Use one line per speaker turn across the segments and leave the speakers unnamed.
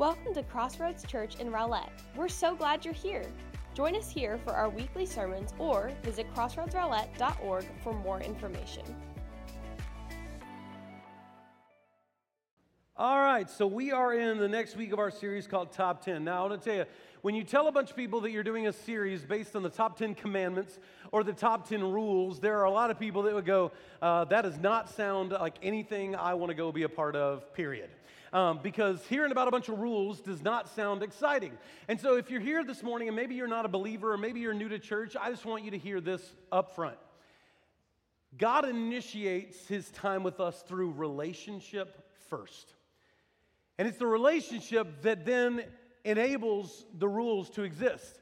Welcome to Crossroads Church in Rowlett. We're so glad you're here. Join us here for our weekly sermons or visit crossroadsrowlett.org for more information.
All right, so we are in the next week of our series called Top 10. Now, I want to tell you, when you tell a bunch of people that you're doing a series based on the top 10 commandments or the top 10 rules, there are a lot of people that would go, uh, that does not sound like anything I want to go be a part of, period. Um, because hearing about a bunch of rules does not sound exciting. And so, if you're here this morning and maybe you're not a believer or maybe you're new to church, I just want you to hear this up front. God initiates his time with us through relationship first. And it's the relationship that then enables the rules to exist.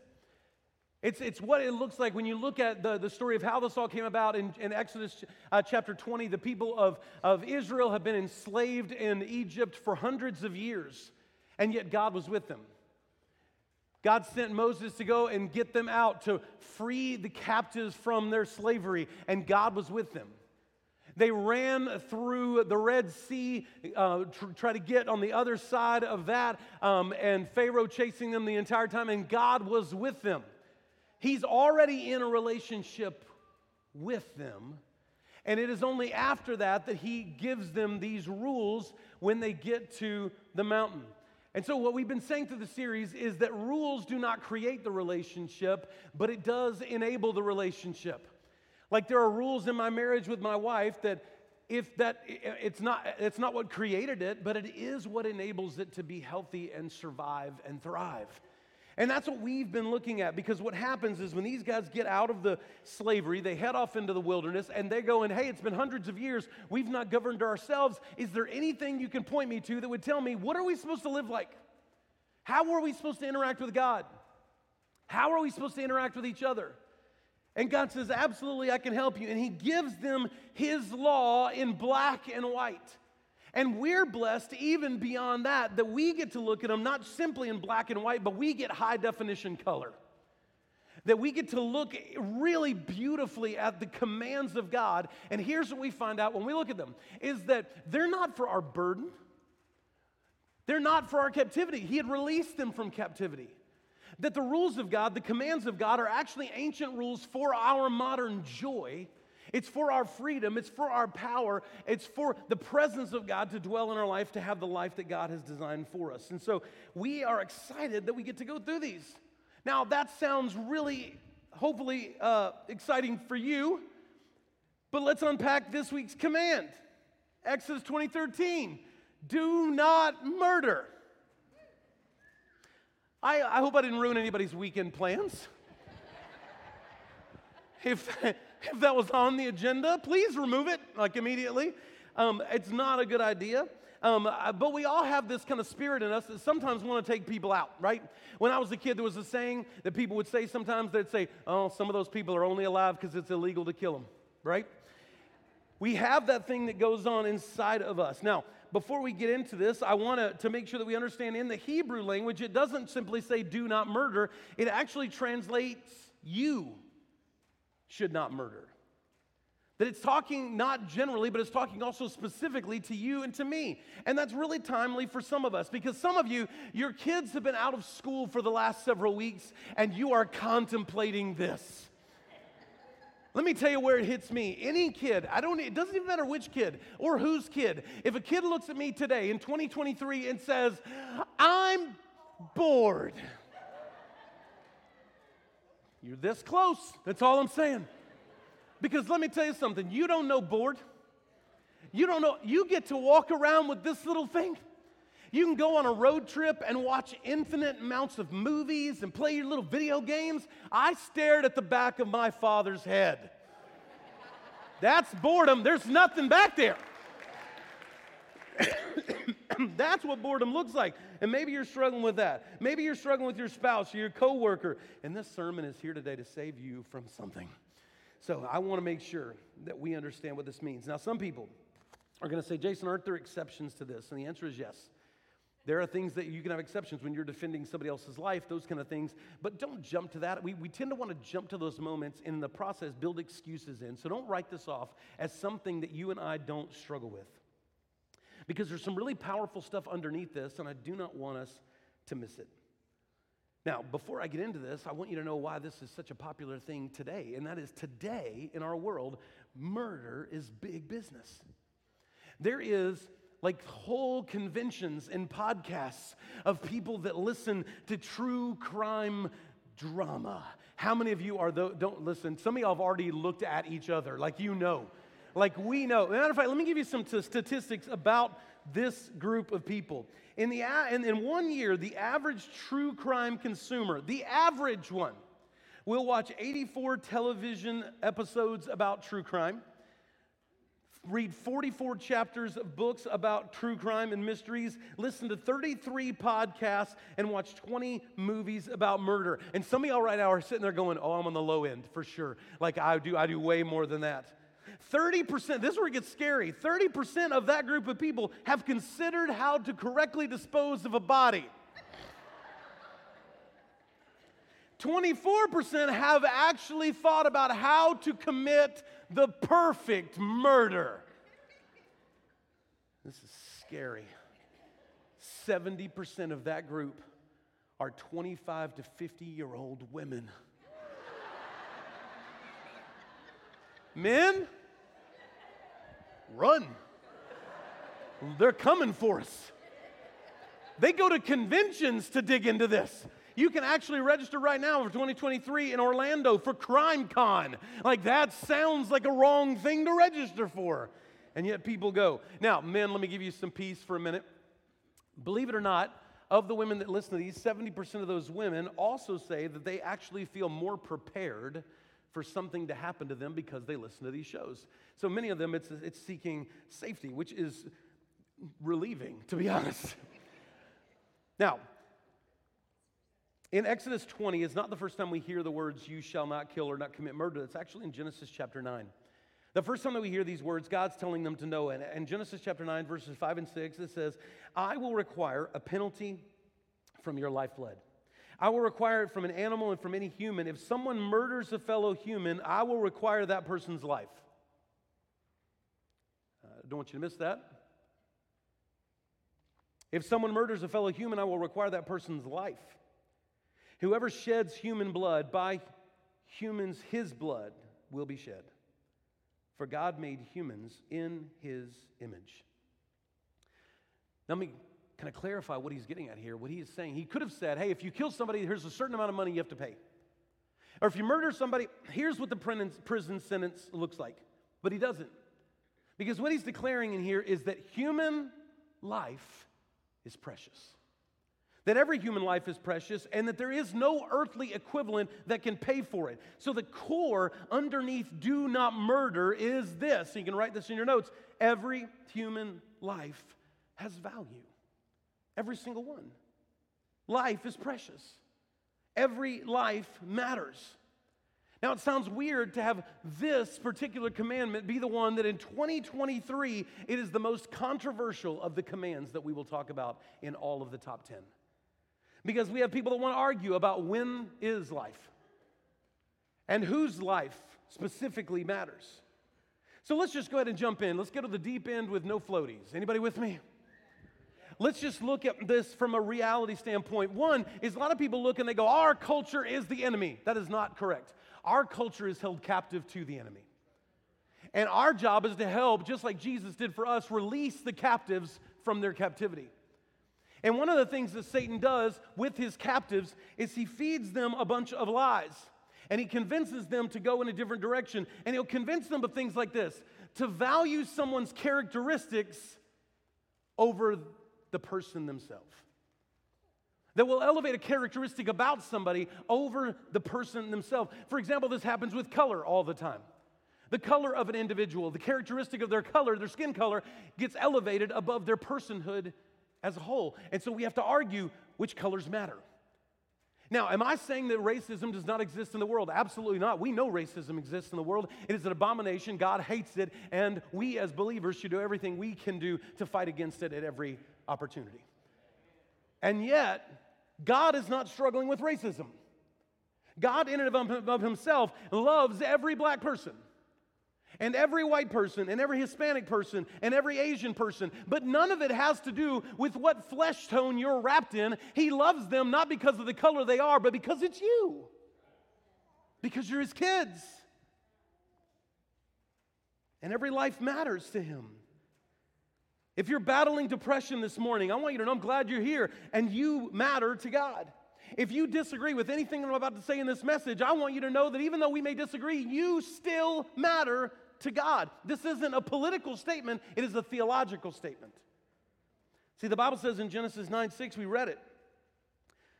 It's, it's what it looks like when you look at the, the story of how this all came about in, in Exodus uh, chapter 20. The people of, of Israel have been enslaved in Egypt for hundreds of years, and yet God was with them. God sent Moses to go and get them out to free the captives from their slavery, and God was with them. They ran through the Red Sea, uh, tr- try to get on the other side of that, um, and Pharaoh chasing them the entire time, and God was with them. He's already in a relationship with them. And it is only after that that he gives them these rules when they get to the mountain. And so, what we've been saying through the series is that rules do not create the relationship, but it does enable the relationship. Like there are rules in my marriage with my wife that if that it's not it's not what created it, but it is what enables it to be healthy and survive and thrive. And that's what we've been looking at because what happens is when these guys get out of the slavery, they head off into the wilderness and they go and, hey, it's been hundreds of years. We've not governed ourselves. Is there anything you can point me to that would tell me what are we supposed to live like? How are we supposed to interact with God? How are we supposed to interact with each other? And God says, Absolutely, I can help you. And He gives them His law in black and white. And we're blessed even beyond that, that we get to look at them not simply in black and white, but we get high definition color. That we get to look really beautifully at the commands of God. And here's what we find out when we look at them is that they're not for our burden. They're not for our captivity. He had released them from captivity that the rules of God, the commands of God, are actually ancient rules for our modern joy. It's for our freedom, it's for our power, it's for the presence of God to dwell in our life, to have the life that God has designed for us. And so we are excited that we get to go through these. Now, that sounds really, hopefully, uh, exciting for you, but let's unpack this week's command Exodus 2013 do not murder. I, I hope I didn't ruin anybody's weekend plans. if, if that was on the agenda, please remove it like immediately. Um, it's not a good idea. Um, but we all have this kind of spirit in us that sometimes want to take people out, right? When I was a kid, there was a saying that people would say sometimes they'd say, oh, some of those people are only alive because it's illegal to kill them, right? We have that thing that goes on inside of us. Now, before we get into this, I want to make sure that we understand in the Hebrew language, it doesn't simply say do not murder, it actually translates you should not murder. That it's talking not generally, but it's talking also specifically to you and to me. And that's really timely for some of us because some of you, your kids have been out of school for the last several weeks and you are contemplating this. Let me tell you where it hits me. Any kid, I don't it doesn't even matter which kid or whose kid. If a kid looks at me today in 2023 and says, "I'm bored." You're this close. That's all I'm saying. Because let me tell you something, you don't know bored. You don't know, you get to walk around with this little thing. You can go on a road trip and watch infinite amounts of movies and play your little video games. I stared at the back of my father's head. That's boredom. There's nothing back there. That's what boredom looks like. And maybe you're struggling with that. Maybe you're struggling with your spouse or your coworker. And this sermon is here today to save you from something. So I want to make sure that we understand what this means. Now, some people are going to say, Jason, aren't there exceptions to this? And the answer is yes. There are things that you can have exceptions when you're defending somebody else's life, those kind of things. But don't jump to that. We, we tend to want to jump to those moments and in the process build excuses in. So don't write this off as something that you and I don't struggle with. Because there's some really powerful stuff underneath this, and I do not want us to miss it. Now, before I get into this, I want you to know why this is such a popular thing today, and that is today in our world, murder is big business. There is like whole conventions and podcasts of people that listen to true crime drama. How many of you are the, don't listen? Some of y'all have already looked at each other, like you know. Like we know. matter of fact, let me give you some statistics about this group of people. In, the, in, in one year, the average true crime consumer, the average one, will watch 84 television episodes about true crime read 44 chapters of books about true crime and mysteries, listen to 33 podcasts, and watch 20 movies about murder. And some of y'all right now are sitting there going, Oh, I'm on the low end for sure. Like I do, I do way more than that. 30%, this is where it gets scary. 30% of that group of people have considered how to correctly dispose of a body. 24% have actually thought about how to commit the perfect murder. This is scary. 70% of that group are 25 to 50 year old women. Men, run. They're coming for us. They go to conventions to dig into this. You can actually register right now for 2023 in Orlando for Crime Con. Like that sounds like a wrong thing to register for. And yet people go. Now, men, let me give you some peace for a minute. Believe it or not, of the women that listen to these, 70% of those women also say that they actually feel more prepared for something to happen to them because they listen to these shows. So many of them, it's, it's seeking safety, which is relieving, to be honest. now, in Exodus 20, it's not the first time we hear the words, you shall not kill or not commit murder. It's actually in Genesis chapter 9. The first time that we hear these words, God's telling them to Noah. And in Genesis chapter 9, verses 5 and 6, it says, I will require a penalty from your lifeblood. I will require it from an animal and from any human. If someone murders a fellow human, I will require that person's life. Uh, I don't want you to miss that. If someone murders a fellow human, I will require that person's life. Whoever sheds human blood, by humans his blood will be shed. For God made humans in his image. Now, let me kind of clarify what he's getting at here. What he is saying, he could have said, hey, if you kill somebody, here's a certain amount of money you have to pay. Or if you murder somebody, here's what the prison sentence looks like. But he doesn't. Because what he's declaring in here is that human life is precious that every human life is precious and that there is no earthly equivalent that can pay for it. So, the core underneath do not murder is this. You can write this in your notes. Every human life has value, every single one. Life is precious, every life matters. Now, it sounds weird to have this particular commandment be the one that in 2023 it is the most controversial of the commands that we will talk about in all of the top 10. Because we have people that want to argue about when is life and whose life specifically matters. So let's just go ahead and jump in. Let's go to the deep end with no floaties. Anybody with me? Let's just look at this from a reality standpoint. One is a lot of people look and they go, Our culture is the enemy. That is not correct. Our culture is held captive to the enemy. And our job is to help, just like Jesus did for us, release the captives from their captivity. And one of the things that Satan does with his captives is he feeds them a bunch of lies. And he convinces them to go in a different direction. And he'll convince them of things like this to value someone's characteristics over the person themselves. That will elevate a characteristic about somebody over the person themselves. For example, this happens with color all the time. The color of an individual, the characteristic of their color, their skin color, gets elevated above their personhood as a whole. And so we have to argue which colors matter. Now, am I saying that racism does not exist in the world? Absolutely not. We know racism exists in the world. It is an abomination. God hates it. And we as believers should do everything we can do to fight against it at every opportunity. And yet, God is not struggling with racism. God, in and of himself, loves every black person. and every white person and every Hispanic person and every Asian person, but none of it has to do with what flesh tone you're wrapped in. He loves them not because of the color they are, but because it's you, because you're his kids. And every life matters to him. If you're battling depression this morning, I want you to know I'm glad you're here and you matter to God. If you disagree with anything I'm about to say in this message, I want you to know that even though we may disagree, you still matter to God. This isn't a political statement, it is a theological statement. See, the Bible says in Genesis 9 6, we read it.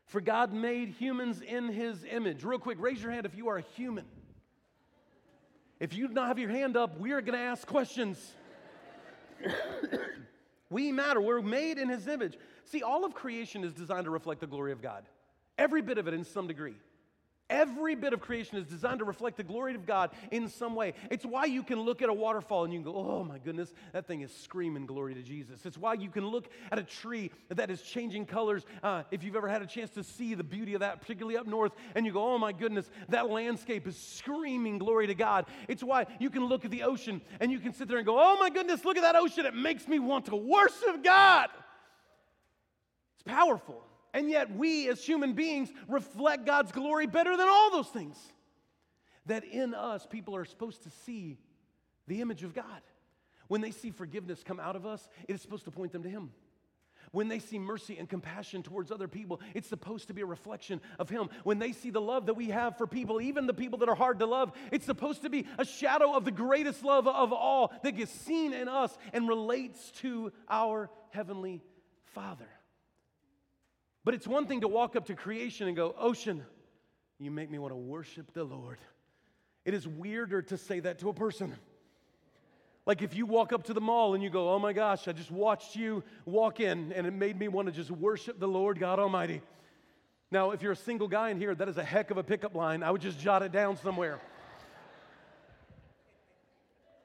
For God made humans in his image. Real quick, raise your hand if you are a human. If you do not have your hand up, we are going to ask questions. We matter. We're made in his image. See, all of creation is designed to reflect the glory of God. Every bit of it in some degree. Every bit of creation is designed to reflect the glory of God in some way. It's why you can look at a waterfall and you can go, oh my goodness, that thing is screaming glory to Jesus. It's why you can look at a tree that is changing colors. Uh, if you've ever had a chance to see the beauty of that, particularly up north, and you go, oh my goodness, that landscape is screaming glory to God. It's why you can look at the ocean and you can sit there and go, oh my goodness, look at that ocean. It makes me want to worship God. It's powerful. And yet, we as human beings reflect God's glory better than all those things. That in us, people are supposed to see the image of God. When they see forgiveness come out of us, it is supposed to point them to Him. When they see mercy and compassion towards other people, it's supposed to be a reflection of Him. When they see the love that we have for people, even the people that are hard to love, it's supposed to be a shadow of the greatest love of all that gets seen in us and relates to our Heavenly Father. But it's one thing to walk up to creation and go, Ocean, you make me want to worship the Lord. It is weirder to say that to a person. Like if you walk up to the mall and you go, Oh my gosh, I just watched you walk in and it made me want to just worship the Lord God Almighty. Now, if you're a single guy in here, that is a heck of a pickup line. I would just jot it down somewhere.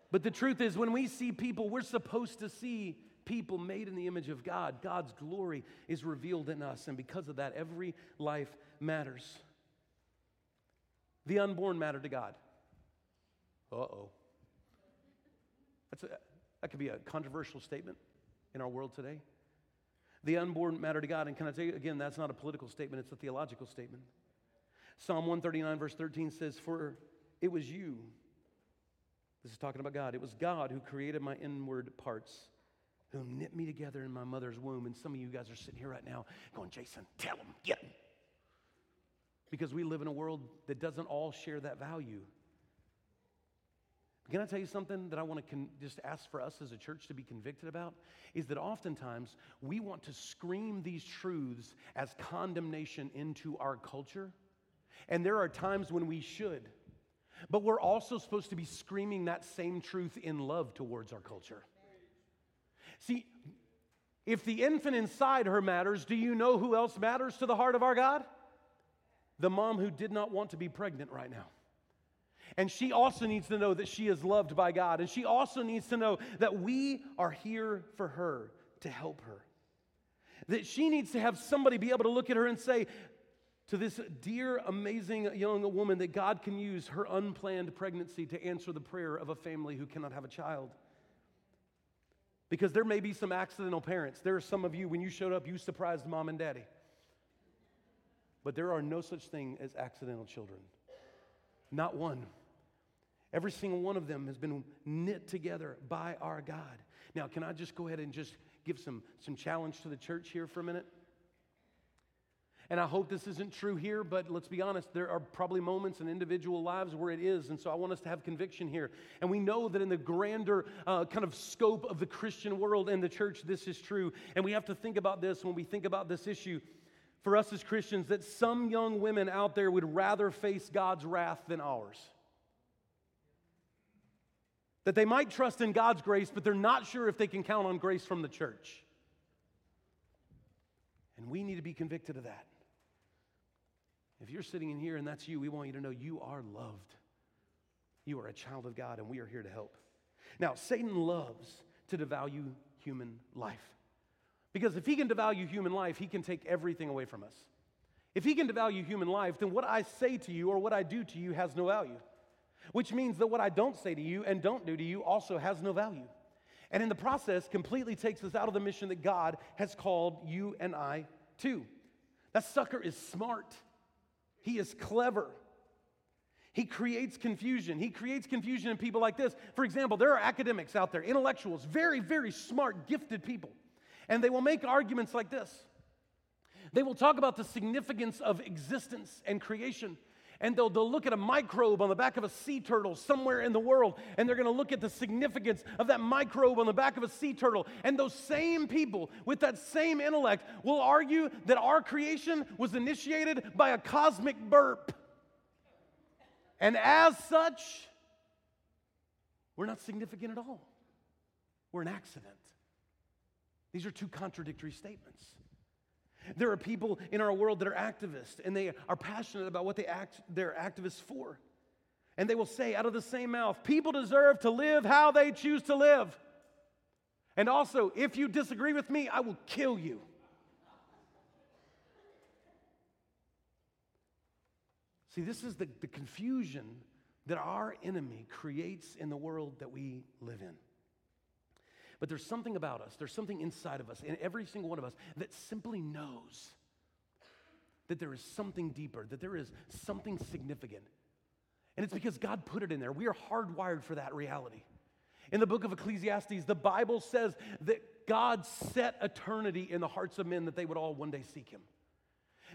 but the truth is, when we see people, we're supposed to see people made in the image of God. God's glory is revealed in us, and because of that, every life matters. The unborn matter to God. Uh oh. That could be a controversial statement in our world today. The unborn matter to God. And can I tell you again, that's not a political statement, it's a theological statement. Psalm 139, verse 13 says, For it was you. This is talking about God. It was God who created my inward parts who knit me together in my mother's womb. And some of you guys are sitting here right now going, Jason, tell them, get them. Because we live in a world that doesn't all share that value. Can I tell you something that I want to con- just ask for us as a church to be convicted about? Is that oftentimes we want to scream these truths as condemnation into our culture. And there are times when we should. But we're also supposed to be screaming that same truth in love towards our culture. See, if the infant inside her matters, do you know who else matters to the heart of our God? The mom who did not want to be pregnant right now. And she also needs to know that she is loved by God. And she also needs to know that we are here for her to help her. That she needs to have somebody be able to look at her and say, to this dear, amazing young woman, that God can use her unplanned pregnancy to answer the prayer of a family who cannot have a child. Because there may be some accidental parents. There are some of you, when you showed up, you surprised mom and daddy. But there are no such thing as accidental children. Not one. Every single one of them has been knit together by our God. Now, can I just go ahead and just give some, some challenge to the church here for a minute? And I hope this isn't true here, but let's be honest, there are probably moments in individual lives where it is. And so I want us to have conviction here. And we know that in the grander uh, kind of scope of the Christian world and the church, this is true. And we have to think about this when we think about this issue for us as Christians that some young women out there would rather face God's wrath than ours. That they might trust in God's grace, but they're not sure if they can count on grace from the church. And we need to be convicted of that. If you're sitting in here and that's you, we want you to know you are loved. You are a child of God, and we are here to help. Now, Satan loves to devalue human life. Because if he can devalue human life, he can take everything away from us. If he can devalue human life, then what I say to you or what I do to you has no value. which means that what I don't say to you and don't do to you also has no value. And in the process, completely takes us out of the mission that God has called you and I to. That sucker is smart, he is clever. He creates confusion. He creates confusion in people like this. For example, there are academics out there, intellectuals, very, very smart, gifted people, and they will make arguments like this. They will talk about the significance of existence and creation and they'll, they'll look at a microbe on the back of a sea turtle somewhere in the world, and they're going to look at the significance of that microbe on the back of a sea turtle. And those same people with that same intellect will argue that our creation was initiated by a cosmic burp. And as such, we're not significant at all. We're an accident. These are two contradictory statements. There are people in our world that are activists and they are passionate about what they act, they're activists for. And they will say out of the same mouth, people deserve to live how they choose to live. And also, if you disagree with me, I will kill you. See, this is the, the confusion that our enemy creates in the world that we live in. But there's something about us, there's something inside of us, in every single one of us, that simply knows that there is something deeper, that there is something significant. And it's because God put it in there. We are hardwired for that reality. In the book of Ecclesiastes, the Bible says that God set eternity in the hearts of men that they would all one day seek Him.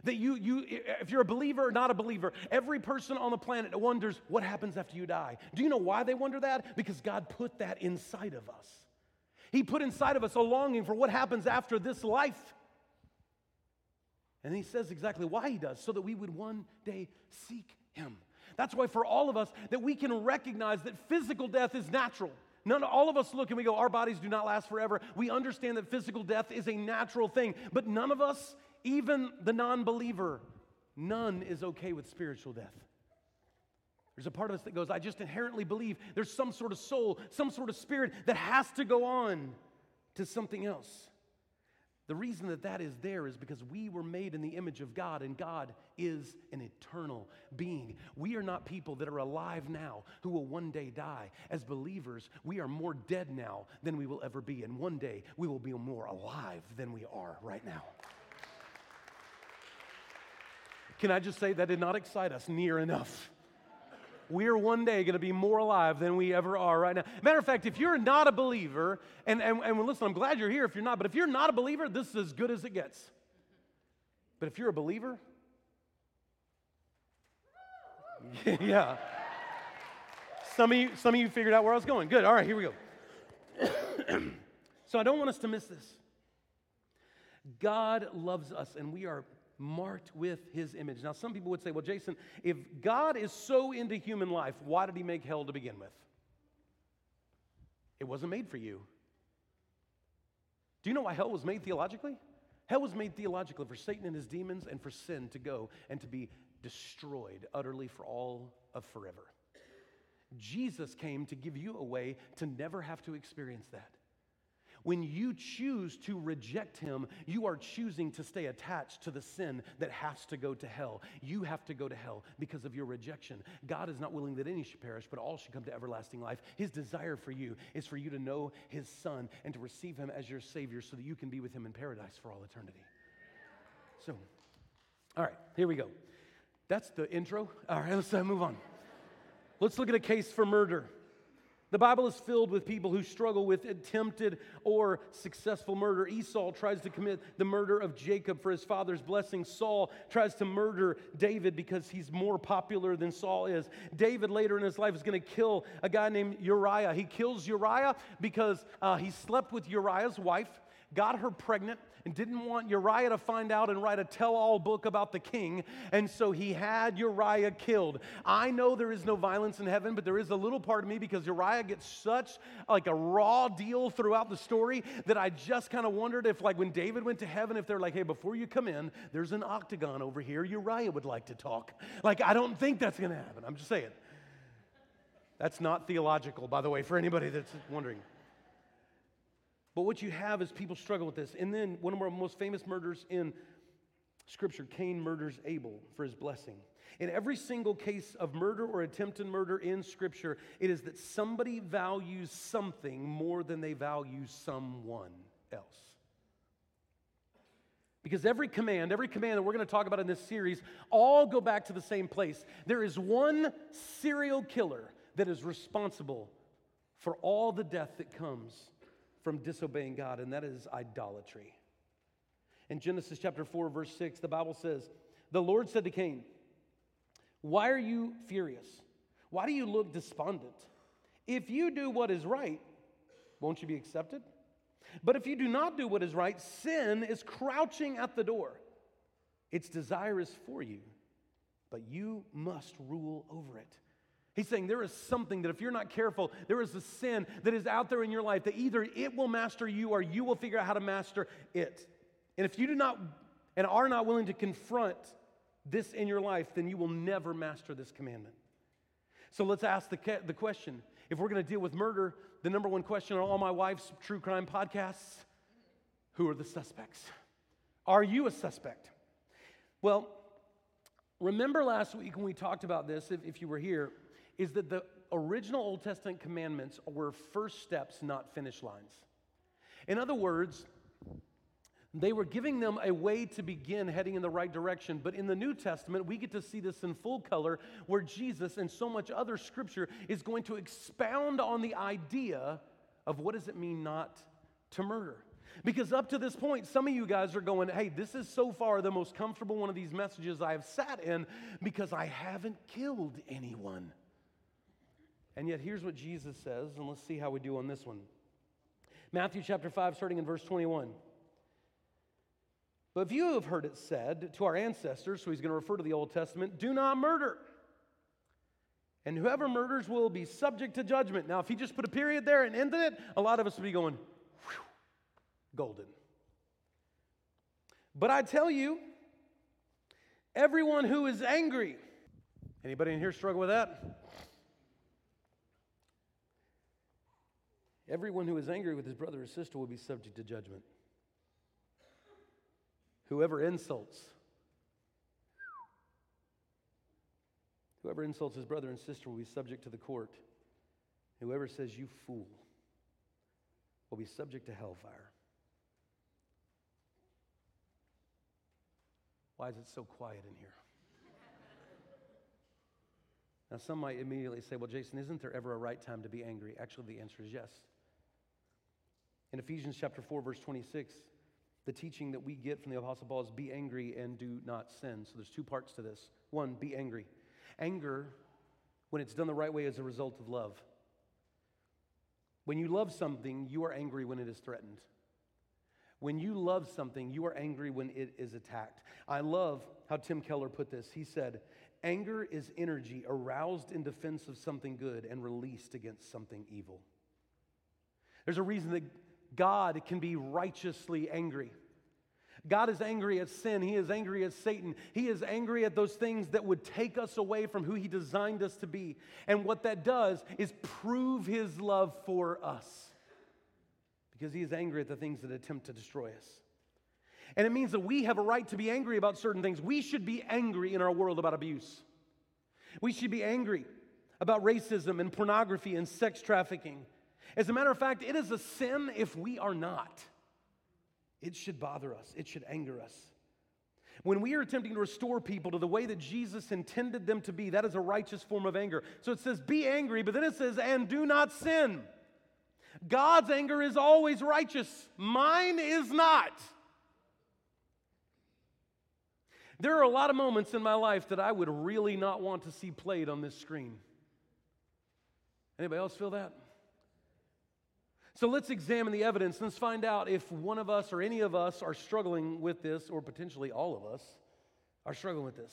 That you, you, if you're a believer or not a believer, every person on the planet wonders what happens after you die. Do you know why they wonder that? Because God put that inside of us. He put inside of us a longing for what happens after this life. And he says exactly why he does, so that we would one day seek him. That's why for all of us that we can recognize that physical death is natural. None, all of us look and we go, our bodies do not last forever. We understand that physical death is a natural thing, but none of us, even the non believer, none is okay with spiritual death. There's a part of us that goes, I just inherently believe there's some sort of soul, some sort of spirit that has to go on to something else. The reason that that is there is because we were made in the image of God, and God is an eternal being. We are not people that are alive now who will one day die. As believers, we are more dead now than we will ever be, and one day we will be more alive than we are right now. Can I just say that did not excite us near enough? We're one day going to be more alive than we ever are right now. Matter of fact, if you're not a believer, and, and, and listen, I'm glad you're here if you're not, but if you're not a believer, this is as good as it gets. But if you're a believer, yeah. Some of you, some of you figured out where I was going. Good. All right, here we go. so I don't want us to miss this. God loves us, and we are marked with his image. Now, some people would say, well, Jason, if God is so into human life, why did he make hell to begin with? It wasn't made for you. Do you know why hell was made theologically? Hell was made theologically for Satan and his demons and for sin to go and to be destroyed utterly for all of forever. Jesus came to give you a way to never have to experience that. When you choose to reject him, you are choosing to stay attached to the sin that has to go to hell. You have to go to hell because of your rejection. God is not willing that any should perish, but all should come to everlasting life. His desire for you is for you to know his son and to receive him as your savior so that you can be with him in paradise for all eternity. So, all right, here we go. That's the intro. All right, let's uh, move on. Let's look at a case for murder. The Bible is filled with people who struggle with attempted or successful murder. Esau tries to commit the murder of Jacob for his father's blessing. Saul tries to murder David because he's more popular than Saul is. David later in his life is going to kill a guy named Uriah. He kills Uriah because uh, he slept with Uriah's wife, got her pregnant, and didn't want Uriah to find out and write a tell all book about the king. And so he had Uriah killed. I know there is no violence in heaven, but there is a little part of me because Uriah gets such like a raw deal throughout the story that I just kind of wondered if, like, when David went to heaven, if they're like, hey, before you come in, there's an octagon over here. Uriah would like to talk. Like, I don't think that's going to happen. I'm just saying. That's not theological, by the way, for anybody that's wondering. But what you have is people struggle with this. And then one of our most famous murders in Scripture, Cain murders Abel for his blessing. In every single case of murder or attempted murder in Scripture, it is that somebody values something more than they value someone else. Because every command, every command that we're going to talk about in this series, all go back to the same place. There is one serial killer that is responsible for all the death that comes from disobeying God, and that is idolatry. In Genesis chapter 4, verse 6, the Bible says, The Lord said to Cain, Why are you furious? Why do you look despondent? If you do what is right, won't you be accepted? But if you do not do what is right, sin is crouching at the door. Its desire is for you, but you must rule over it. He's saying there is something that if you're not careful, there is a sin that is out there in your life that either it will master you or you will figure out how to master it. And if you do not and are not willing to confront this in your life, then you will never master this commandment. So let's ask the, the question if we're going to deal with murder, the number one question on all my wife's true crime podcasts who are the suspects? Are you a suspect? Well, remember last week when we talked about this, if, if you were here, is that the original Old Testament commandments were first steps, not finish lines. In other words, they were giving them a way to begin heading in the right direction. But in the New Testament, we get to see this in full color where Jesus and so much other scripture is going to expound on the idea of what does it mean not to murder. Because up to this point, some of you guys are going, hey, this is so far the most comfortable one of these messages I have sat in because I haven't killed anyone. And yet, here's what Jesus says, and let's see how we do on this one. Matthew chapter 5, starting in verse 21. But if you have heard it said to our ancestors, so he's going to refer to the Old Testament, do not murder. And whoever murders will be subject to judgment. Now, if he just put a period there and ended it, a lot of us would be going, golden. But I tell you, everyone who is angry, anybody in here struggle with that? Everyone who is angry with his brother or sister will be subject to judgment. Whoever insults, whoever insults his brother and sister will be subject to the court. Whoever says, You fool, will be subject to hellfire. Why is it so quiet in here? Now, some might immediately say, Well, Jason, isn't there ever a right time to be angry? Actually, the answer is yes. In Ephesians chapter 4, verse 26, the teaching that we get from the Apostle Paul is be angry and do not sin. So there's two parts to this. One, be angry. Anger, when it's done the right way, is a result of love. When you love something, you are angry when it is threatened. When you love something, you are angry when it is attacked. I love how Tim Keller put this. He said, Anger is energy aroused in defense of something good and released against something evil. There's a reason that God can be righteously angry. God is angry at sin. He is angry at Satan. He is angry at those things that would take us away from who He designed us to be. And what that does is prove His love for us because He is angry at the things that attempt to destroy us. And it means that we have a right to be angry about certain things. We should be angry in our world about abuse. We should be angry about racism and pornography and sex trafficking as a matter of fact, it is a sin if we are not. It should bother us, it should anger us. When we are attempting to restore people to the way that Jesus intended them to be, that is a righteous form of anger. So it says, be angry, but then it says, and do not sin. God's anger is always righteous, mine is not. There are a lot of moments in my life that I would really not want to see played on this screen. Anybody else feel that? So let's examine the evidence. Let's find out if one of us or any of us are struggling with this, or potentially all of us are struggling with this.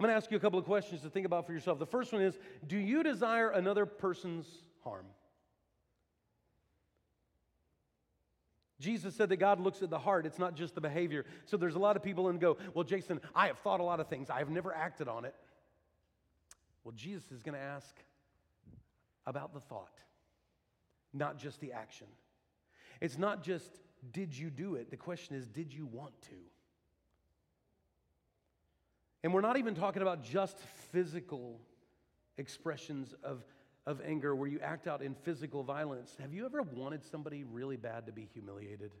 I'm going to ask you a couple of questions to think about for yourself. The first one is Do you desire another person's harm? Jesus said that God looks at the heart, it's not just the behavior. So there's a lot of people and go, Well, Jason, I have thought a lot of things, I have never acted on it. Well, Jesus is going to ask about the thought not just the action. It's not just, did you do it? The question is, did you want to? And we're not even talking about just physical expressions of, of anger where you act out in physical violence. Have you ever wanted somebody really bad to be humiliated?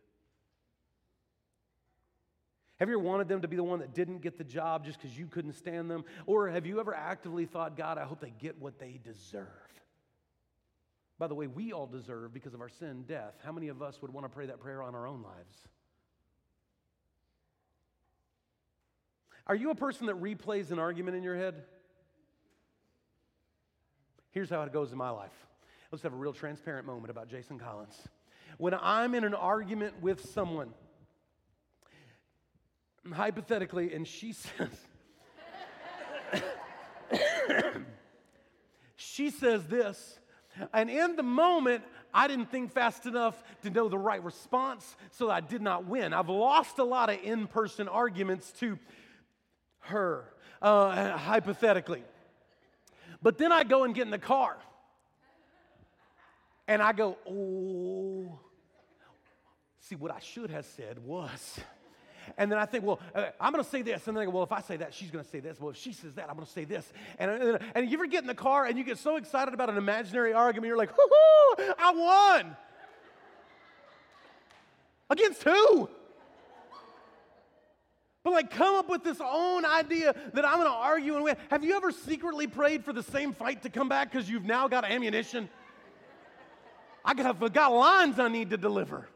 Have you ever wanted them to be the one that didn't get the job just because you couldn't stand them? Or have you ever actively thought, God, I hope they get what they deserve? By the way, we all deserve, because of our sin, death. How many of us would want to pray that prayer on our own lives? Are you a person that replays an argument in your head? Here's how it goes in my life. Let's have a real transparent moment about Jason Collins. When I'm in an argument with someone, hypothetically, and she says, she says this, and in the moment, I didn't think fast enough to know the right response, so I did not win. I've lost a lot of in person arguments to her, uh, hypothetically. But then I go and get in the car. And I go, oh. See, what I should have said was, and then I think, well, uh, I'm going to say this. And then I go, well, if I say that, she's going to say this. Well, if she says that, I'm going to say this. And, and, and you ever get in the car and you get so excited about an imaginary argument, you're like, I won. Against who? But like come up with this own idea that I'm going to argue and win. Have you ever secretly prayed for the same fight to come back because you've now got ammunition? I got, got lines I need to deliver.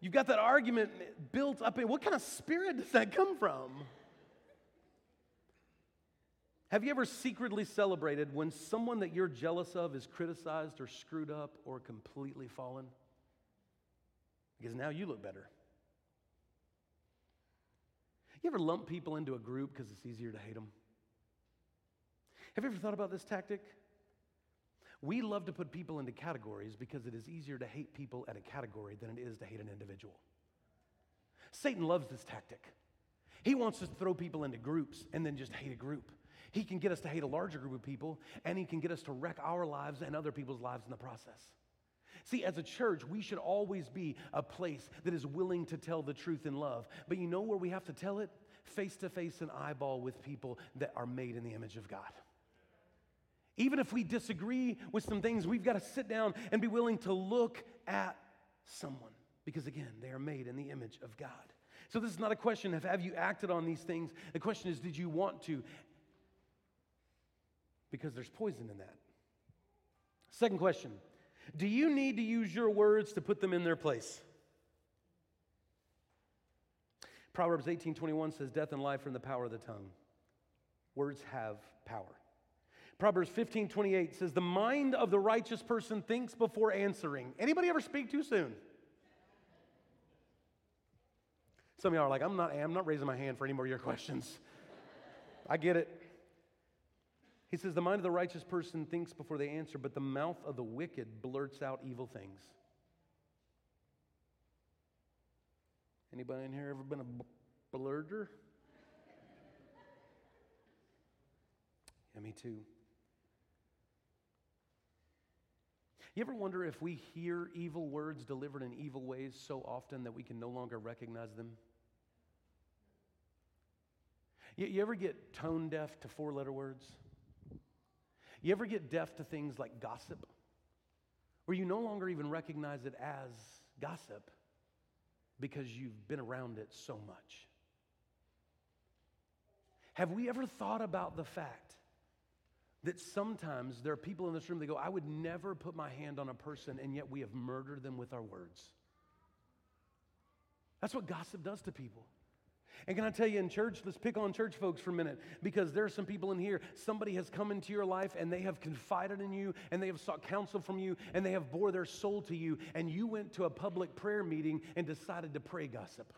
You've got that argument built up in what kind of spirit does that come from? Have you ever secretly celebrated when someone that you're jealous of is criticized or screwed up or completely fallen? Because now you look better. You ever lump people into a group because it's easier to hate them? Have you ever thought about this tactic? We love to put people into categories because it is easier to hate people at a category than it is to hate an individual. Satan loves this tactic. He wants us to throw people into groups and then just hate a group. He can get us to hate a larger group of people, and he can get us to wreck our lives and other people's lives in the process. See, as a church, we should always be a place that is willing to tell the truth in love. But you know where we have to tell it? Face to face and eyeball with people that are made in the image of God. Even if we disagree with some things, we've got to sit down and be willing to look at someone because, again, they are made in the image of God. So, this is not a question of have you acted on these things? The question is, did you want to? Because there's poison in that. Second question do you need to use your words to put them in their place? Proverbs 18:21 says death and life are in the power of the tongue. Words have power. Proverbs 15:28 says the mind of the righteous person thinks before answering. Anybody ever speak too soon? Some of y'all are like, I'm not, I'm not raising my hand for any more of your questions. I get it. He says, The mind of the righteous person thinks before they answer, but the mouth of the wicked blurts out evil things. Anybody in here ever been a blurter? yeah, me too. You ever wonder if we hear evil words delivered in evil ways so often that we can no longer recognize them? You, you ever get tone deaf to four letter words? You ever get deaf to things like gossip? Where you no longer even recognize it as gossip because you've been around it so much? Have we ever thought about the fact that sometimes there are people in this room that go, I would never put my hand on a person, and yet we have murdered them with our words? That's what gossip does to people. And can I tell you in church, let's pick on church folks for a minute because there are some people in here, somebody has come into your life and they have confided in you and they have sought counsel from you and they have bore their soul to you and you went to a public prayer meeting and decided to pray gossip.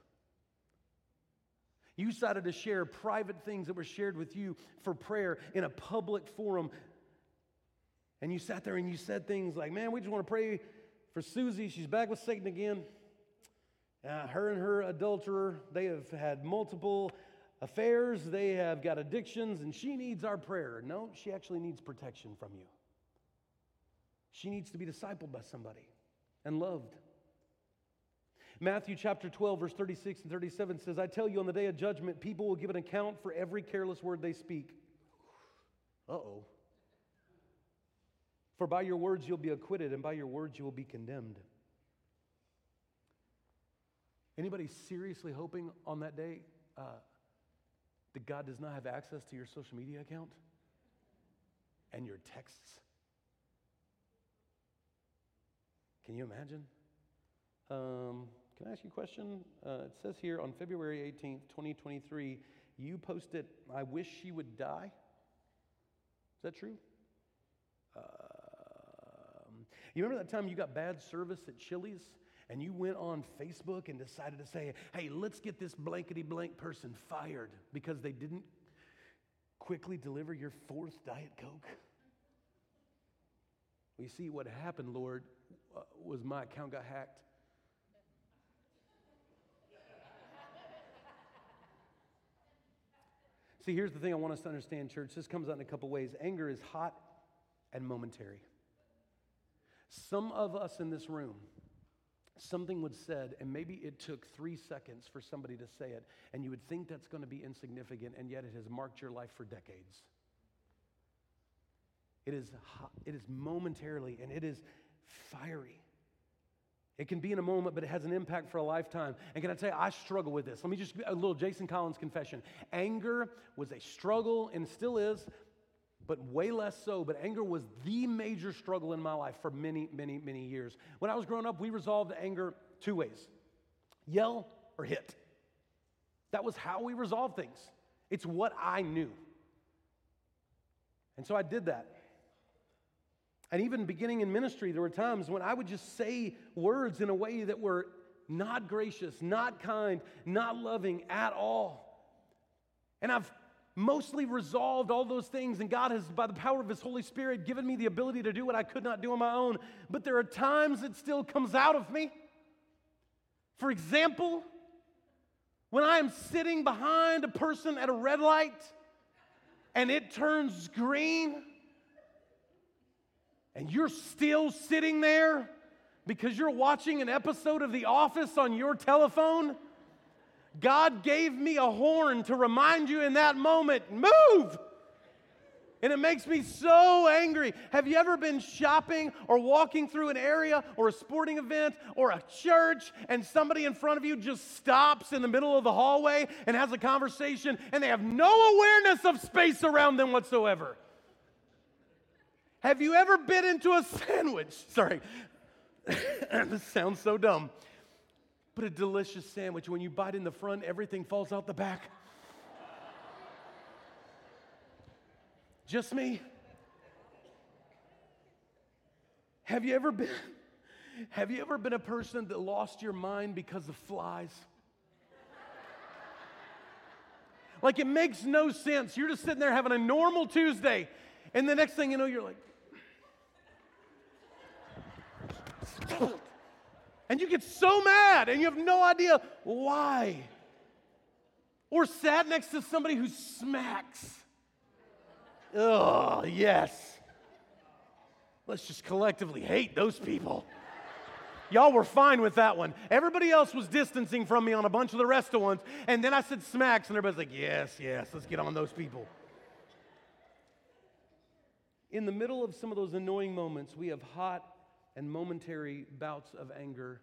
You decided to share private things that were shared with you for prayer in a public forum. And you sat there and you said things like, Man, we just want to pray for Susie. She's back with Satan again. Uh, her and her adulterer, they have had multiple affairs, they have got addictions, and she needs our prayer. No, she actually needs protection from you. She needs to be discipled by somebody and loved. Matthew chapter 12, verse 36 and 37 says, I tell you, on the day of judgment, people will give an account for every careless word they speak. Uh oh. For by your words you'll be acquitted, and by your words you will be condemned. Anybody seriously hoping on that day uh, that God does not have access to your social media account and your texts? Can you imagine? Um, can I ask you a question? Uh, it says here on February 18th, 2023, you posted, I wish she would die. Is that true? Um, you remember that time you got bad service at Chili's and you went on Facebook and decided to say, hey, let's get this blankety blank person fired because they didn't quickly deliver your fourth Diet Coke? We see what happened, Lord, uh, was my account got hacked. See, here's the thing I want us to understand, church. This comes out in a couple ways. Anger is hot and momentary. Some of us in this room, something was said, and maybe it took three seconds for somebody to say it, and you would think that's going to be insignificant, and yet it has marked your life for decades. It is, hot, it is momentarily, and it is fiery. It can be in a moment, but it has an impact for a lifetime. And can I tell you, I struggle with this. Let me just give a little Jason Collins confession. Anger was a struggle and still is, but way less so. But anger was the major struggle in my life for many, many, many years. When I was growing up, we resolved anger two ways yell or hit. That was how we resolved things. It's what I knew. And so I did that. And even beginning in ministry, there were times when I would just say words in a way that were not gracious, not kind, not loving at all. And I've mostly resolved all those things, and God has, by the power of His Holy Spirit, given me the ability to do what I could not do on my own. But there are times it still comes out of me. For example, when I am sitting behind a person at a red light and it turns green, and you're still sitting there because you're watching an episode of The Office on your telephone, God gave me a horn to remind you in that moment move! And it makes me so angry. Have you ever been shopping or walking through an area or a sporting event or a church and somebody in front of you just stops in the middle of the hallway and has a conversation and they have no awareness of space around them whatsoever? Have you ever bit into a sandwich? Sorry, this sounds so dumb. But a delicious sandwich, when you bite in the front, everything falls out the back. Just me? Have you ever been have you ever been a person that lost your mind because of flies? Like it makes no sense. You're just sitting there having a normal Tuesday, and the next thing you know, you're like, and you get so mad and you have no idea why. Or sat next to somebody who smacks. Oh, yes. Let's just collectively hate those people. Y'all were fine with that one. Everybody else was distancing from me on a bunch of the rest of ones. And then I said smacks, and everybody's like, yes, yes, let's get on those people. In the middle of some of those annoying moments, we have hot and momentary bouts of anger,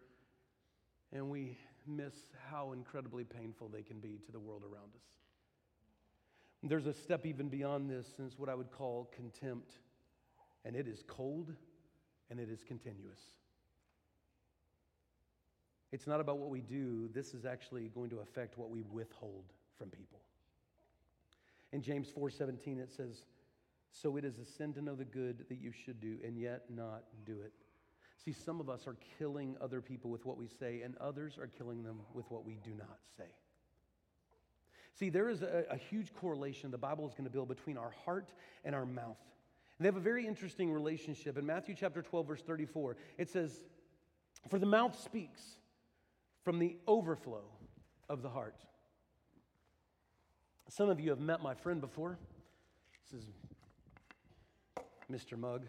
and we miss how incredibly painful they can be to the world around us. There's a step even beyond this, and it's what I would call contempt, and it is cold and it is continuous. It's not about what we do, this is actually going to affect what we withhold from people. In James 4:17 it says, "So it is a sin to know the good that you should do and yet not do it." See, some of us are killing other people with what we say, and others are killing them with what we do not say. See, there is a, a huge correlation the Bible is going to build between our heart and our mouth. And they have a very interesting relationship. In Matthew chapter 12, verse 34, it says, For the mouth speaks from the overflow of the heart. Some of you have met my friend before. This is Mr. Mugg.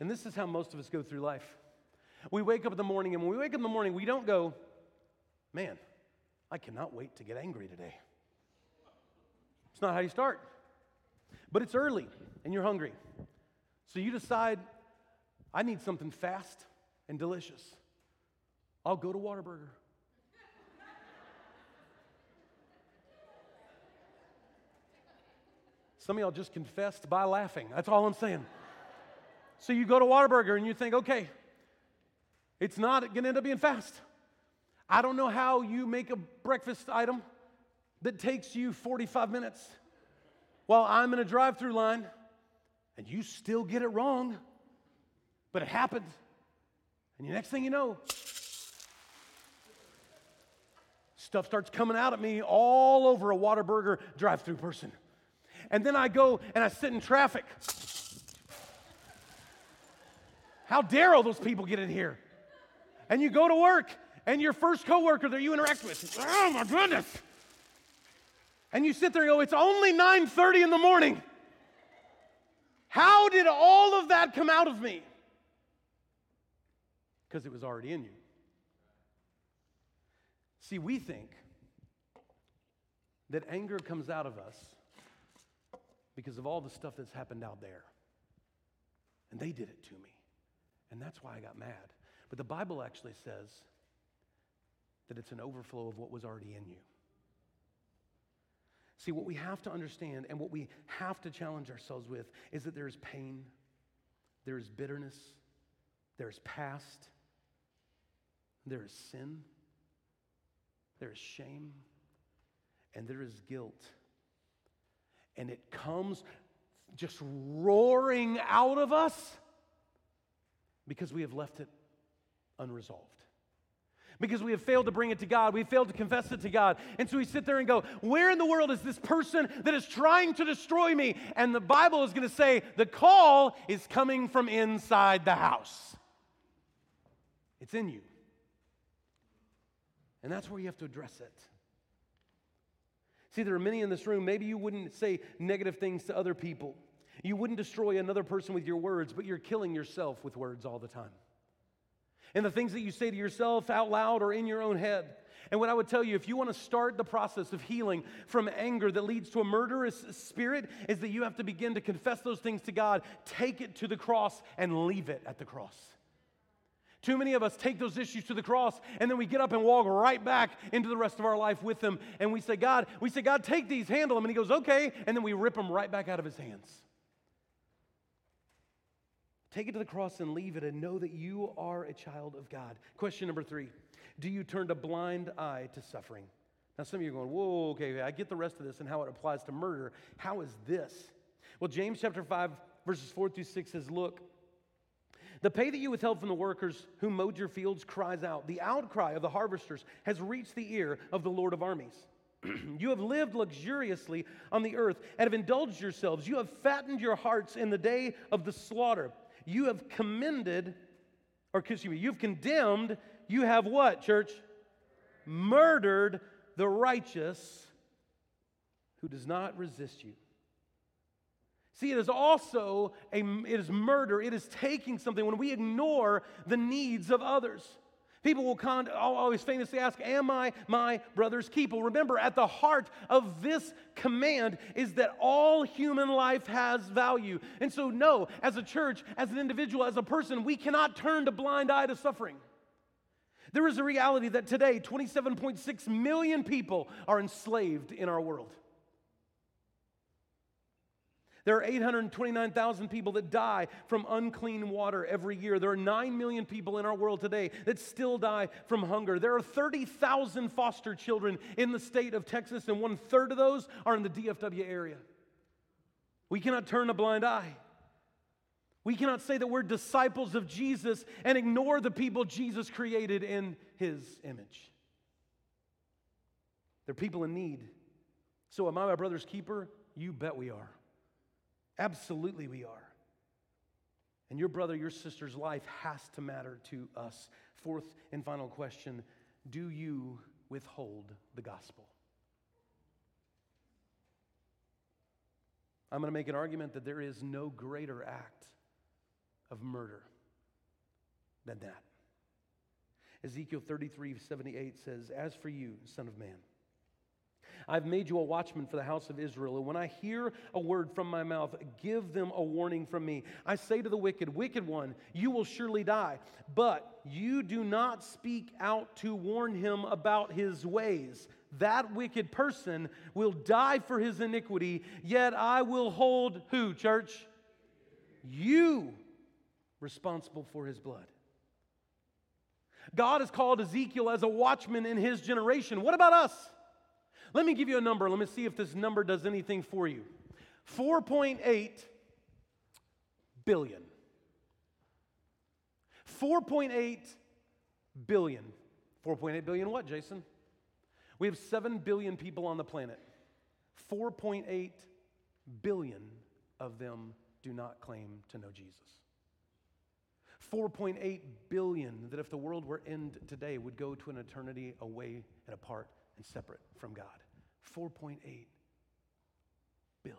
And this is how most of us go through life. We wake up in the morning, and when we wake up in the morning, we don't go, man, I cannot wait to get angry today. It's not how you start. But it's early, and you're hungry. So you decide, I need something fast and delicious. I'll go to Whataburger. Some of y'all just confessed by laughing. That's all I'm saying. So you go to Whataburger and you think, okay, it's not going to end up being fast. I don't know how you make a breakfast item that takes you 45 minutes while I'm in a drive through line and you still get it wrong, but it happened. And the next thing you know, stuff starts coming out at me all over a Whataburger drive through person. And then I go and I sit in traffic. How dare all those people get in here? And you go to work, and your first coworker that you interact with, oh my goodness. And you sit there and go, it's only 9:30 in the morning. How did all of that come out of me? Because it was already in you. See, we think that anger comes out of us because of all the stuff that's happened out there. And they did it to me. And that's why I got mad. But the Bible actually says that it's an overflow of what was already in you. See, what we have to understand and what we have to challenge ourselves with is that there is pain, there is bitterness, there is past, there is sin, there is shame, and there is guilt and it comes just roaring out of us because we have left it unresolved. Because we have failed to bring it to God. We failed to confess it to God. And so we sit there and go, Where in the world is this person that is trying to destroy me? And the Bible is going to say, The call is coming from inside the house. It's in you. And that's where you have to address it. See, there are many in this room, maybe you wouldn't say negative things to other people. You wouldn't destroy another person with your words, but you're killing yourself with words all the time. And the things that you say to yourself out loud or in your own head. And what I would tell you, if you want to start the process of healing from anger that leads to a murderous spirit, is that you have to begin to confess those things to God, take it to the cross, and leave it at the cross. Too many of us take those issues to the cross and then we get up and walk right back into the rest of our life with them. And we say, God, we say, God, take these, handle them. And He goes, okay. And then we rip them right back out of His hands. Take it to the cross and leave it and know that you are a child of God. Question number three Do you turn a blind eye to suffering? Now, some of you are going, whoa, okay, I get the rest of this and how it applies to murder. How is this? Well, James chapter 5, verses 4 through 6 says, Look, the pay that you withheld from the workers who mowed your fields cries out. The outcry of the harvesters has reached the ear of the Lord of armies. you have lived luxuriously on the earth and have indulged yourselves. You have fattened your hearts in the day of the slaughter. You have commended, or excuse me, you've condemned, you have what, church? Murdered the righteous who does not resist you. See, it is also a it is murder. It is taking something when we ignore the needs of others. People will con- always famously ask, Am I my brother's keeper? Remember, at the heart of this command is that all human life has value. And so, no, as a church, as an individual, as a person, we cannot turn a blind eye to suffering. There is a reality that today, 27.6 million people are enslaved in our world. There are 829,000 people that die from unclean water every year. There are 9 million people in our world today that still die from hunger. There are 30,000 foster children in the state of Texas, and one third of those are in the DFW area. We cannot turn a blind eye. We cannot say that we're disciples of Jesus and ignore the people Jesus created in his image. They're people in need. So, am I my brother's keeper? You bet we are. Absolutely, we are. And your brother, your sister's life has to matter to us. Fourth and final question Do you withhold the gospel? I'm going to make an argument that there is no greater act of murder than that. Ezekiel 33 78 says, As for you, Son of Man, I've made you a watchman for the house of Israel. And when I hear a word from my mouth, give them a warning from me. I say to the wicked, Wicked one, you will surely die. But you do not speak out to warn him about his ways. That wicked person will die for his iniquity, yet I will hold who, church? You responsible for his blood. God has called Ezekiel as a watchman in his generation. What about us? Let me give you a number. Let me see if this number does anything for you 4.8 billion. 4.8 billion. 4.8 billion what, Jason? We have 7 billion people on the planet. 4.8 billion of them do not claim to know Jesus. 4.8 billion that if the world were end today would go to an eternity away and apart and separate from God. 4.8 billion.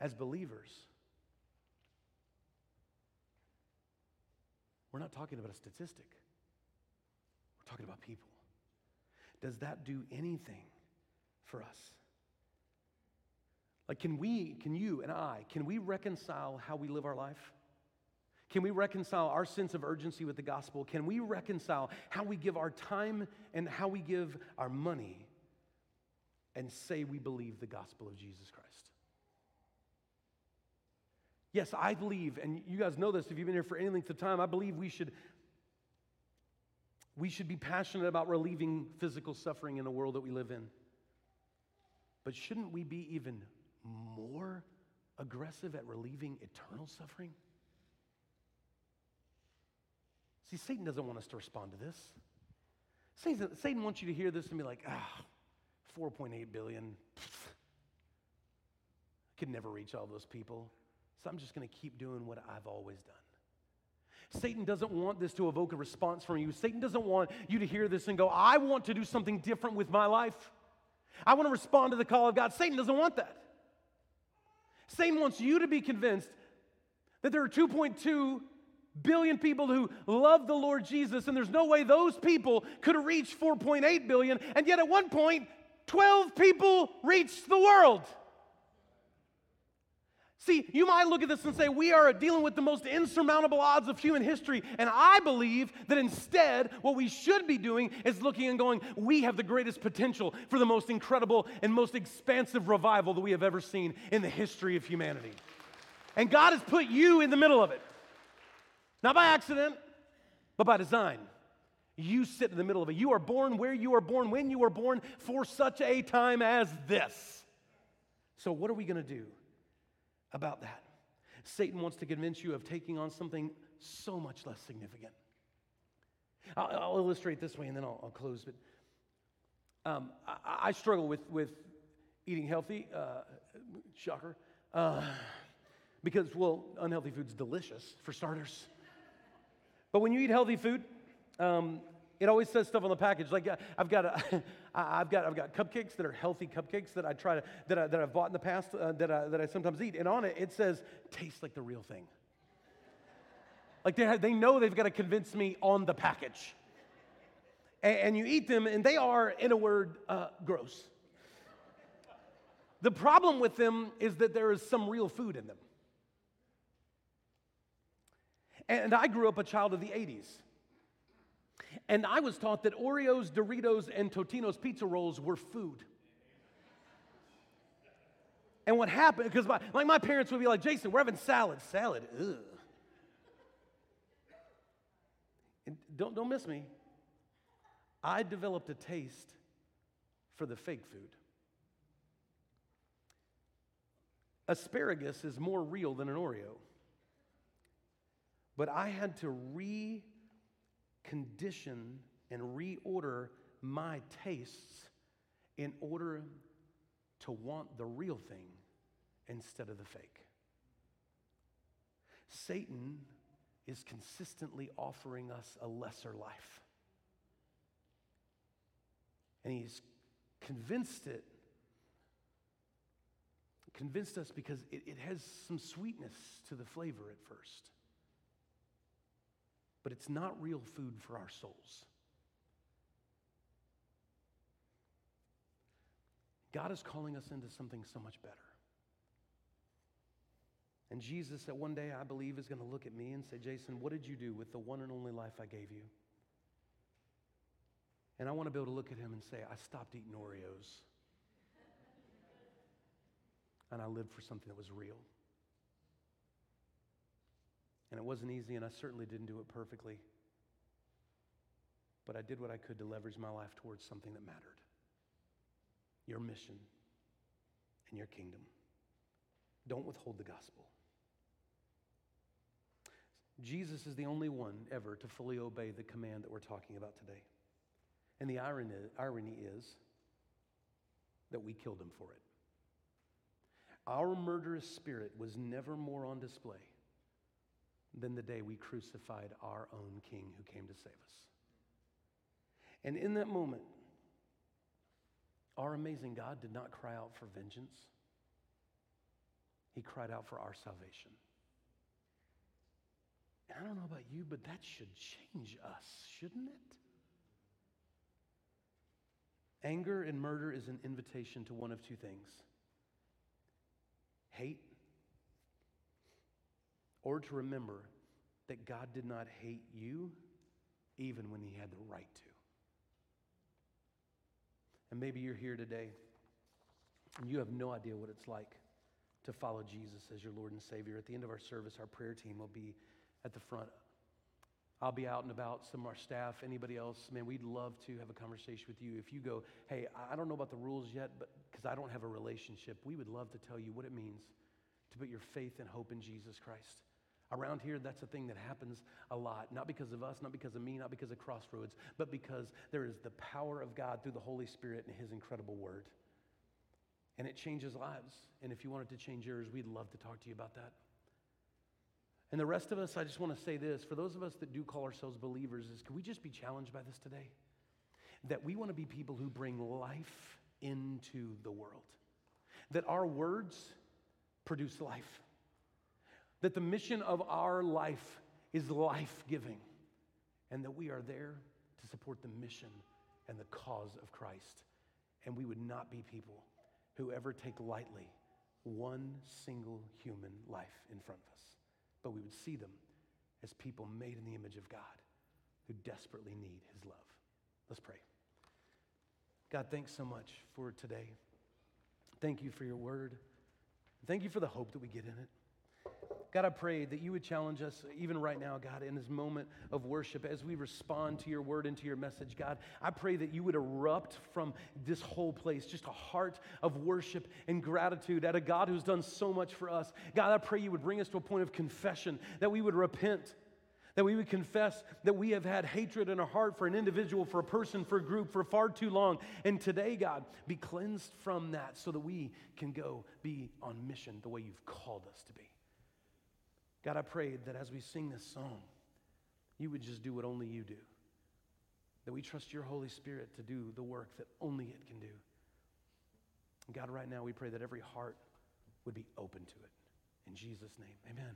As believers, we're not talking about a statistic, we're talking about people. Does that do anything for us? Like, can we, can you and I, can we reconcile how we live our life? Can we reconcile our sense of urgency with the gospel? Can we reconcile how we give our time and how we give our money and say we believe the gospel of Jesus Christ? Yes, I believe, and you guys know this if you've been here for any length of time, I believe we should we should be passionate about relieving physical suffering in the world that we live in. But shouldn't we be even more aggressive at relieving eternal suffering? See, Satan doesn't want us to respond to this. Satan, Satan wants you to hear this and be like, ah, 4.8 billion. I could never reach all those people. So I'm just going to keep doing what I've always done. Satan doesn't want this to evoke a response from you. Satan doesn't want you to hear this and go, I want to do something different with my life. I want to respond to the call of God. Satan doesn't want that. Satan wants you to be convinced that there are 2.2 billion people who love the Lord Jesus, and there's no way those people could reached 4.8 billion, and yet at one point, 12 people reached the world. See, you might look at this and say, we are dealing with the most insurmountable odds of human history. And I believe that instead, what we should be doing is looking and going, we have the greatest potential for the most incredible and most expansive revival that we have ever seen in the history of humanity. And God has put you in the middle of it. Not by accident, but by design. You sit in the middle of it. You are born where you are born, when you are born, for such a time as this. So, what are we going to do about that? Satan wants to convince you of taking on something so much less significant. I'll, I'll illustrate this way and then I'll, I'll close. But um, I, I, struggle with, with eating healthy, uh, shocker, uh, because, well, unhealthy food's delicious for starters. But when you eat healthy food, um, it always says stuff on the package. Like uh, I've got, a, I've got, I've got cupcakes that are healthy cupcakes that I try to, that, I, that I've bought in the past uh, that, I, that I sometimes eat. And on it, it says, tastes like the real thing. Like they, have, they know they've got to convince me on the package. And, and you eat them, and they are, in a word, uh, gross. The problem with them is that there is some real food in them. And I grew up a child of the 80s. And I was taught that Oreos, Doritos, and Totino's pizza rolls were food. And what happened, because my, like my parents would be like, Jason, we're having salad. Salad, ugh. And don't, don't miss me. I developed a taste for the fake food. Asparagus is more real than an Oreo. But I had to recondition and reorder my tastes in order to want the real thing instead of the fake. Satan is consistently offering us a lesser life. And he's convinced it, convinced us because it, it has some sweetness to the flavor at first. But it's not real food for our souls. God is calling us into something so much better. And Jesus, at one day, I believe, is going to look at me and say, Jason, what did you do with the one and only life I gave you? And I want to be able to look at him and say, I stopped eating Oreos. and I lived for something that was real. And it wasn't easy, and I certainly didn't do it perfectly. But I did what I could to leverage my life towards something that mattered your mission and your kingdom. Don't withhold the gospel. Jesus is the only one ever to fully obey the command that we're talking about today. And the irony, irony is that we killed him for it. Our murderous spirit was never more on display than the day we crucified our own King who came to save us. And in that moment, our amazing God did not cry out for vengeance, He cried out for our salvation. And I don't know about you, but that should change us, shouldn't it? Anger and murder is an invitation to one of two things hate, or to remember that God did not hate you even when He had the right to. And maybe you're here today and you have no idea what it's like to follow Jesus as your Lord and Savior. At the end of our service, our prayer team will be at the front. I'll be out and about, some of our staff, anybody else, man, we'd love to have a conversation with you. If you go, hey, I don't know about the rules yet, but because I don't have a relationship, we would love to tell you what it means to put your faith and hope in Jesus Christ. Around here, that's a thing that happens a lot, not because of us, not because of me, not because of Crossroads, but because there is the power of God through the Holy Spirit and His incredible word. And it changes lives. And if you wanted to change yours, we'd love to talk to you about that. And the rest of us, I just want to say this for those of us that do call ourselves believers, is can we just be challenged by this today? That we want to be people who bring life into the world, that our words produce life, that the mission of our life is life giving, and that we are there to support the mission and the cause of Christ. And we would not be people who ever take lightly one single human life in front of us but we would see them as people made in the image of God who desperately need his love. Let's pray. God, thanks so much for today. Thank you for your word. Thank you for the hope that we get in it. God, I pray that you would challenge us even right now, God, in this moment of worship as we respond to your word and to your message, God. I pray that you would erupt from this whole place just a heart of worship and gratitude at a God who's done so much for us. God, I pray you would bring us to a point of confession, that we would repent. That we would confess that we have had hatred in our heart for an individual, for a person, for a group for far too long. And today, God, be cleansed from that so that we can go be on mission the way you've called us to be. God, I prayed that as we sing this song, you would just do what only you do. That we trust your Holy Spirit to do the work that only it can do. God, right now we pray that every heart would be open to it. In Jesus' name, amen.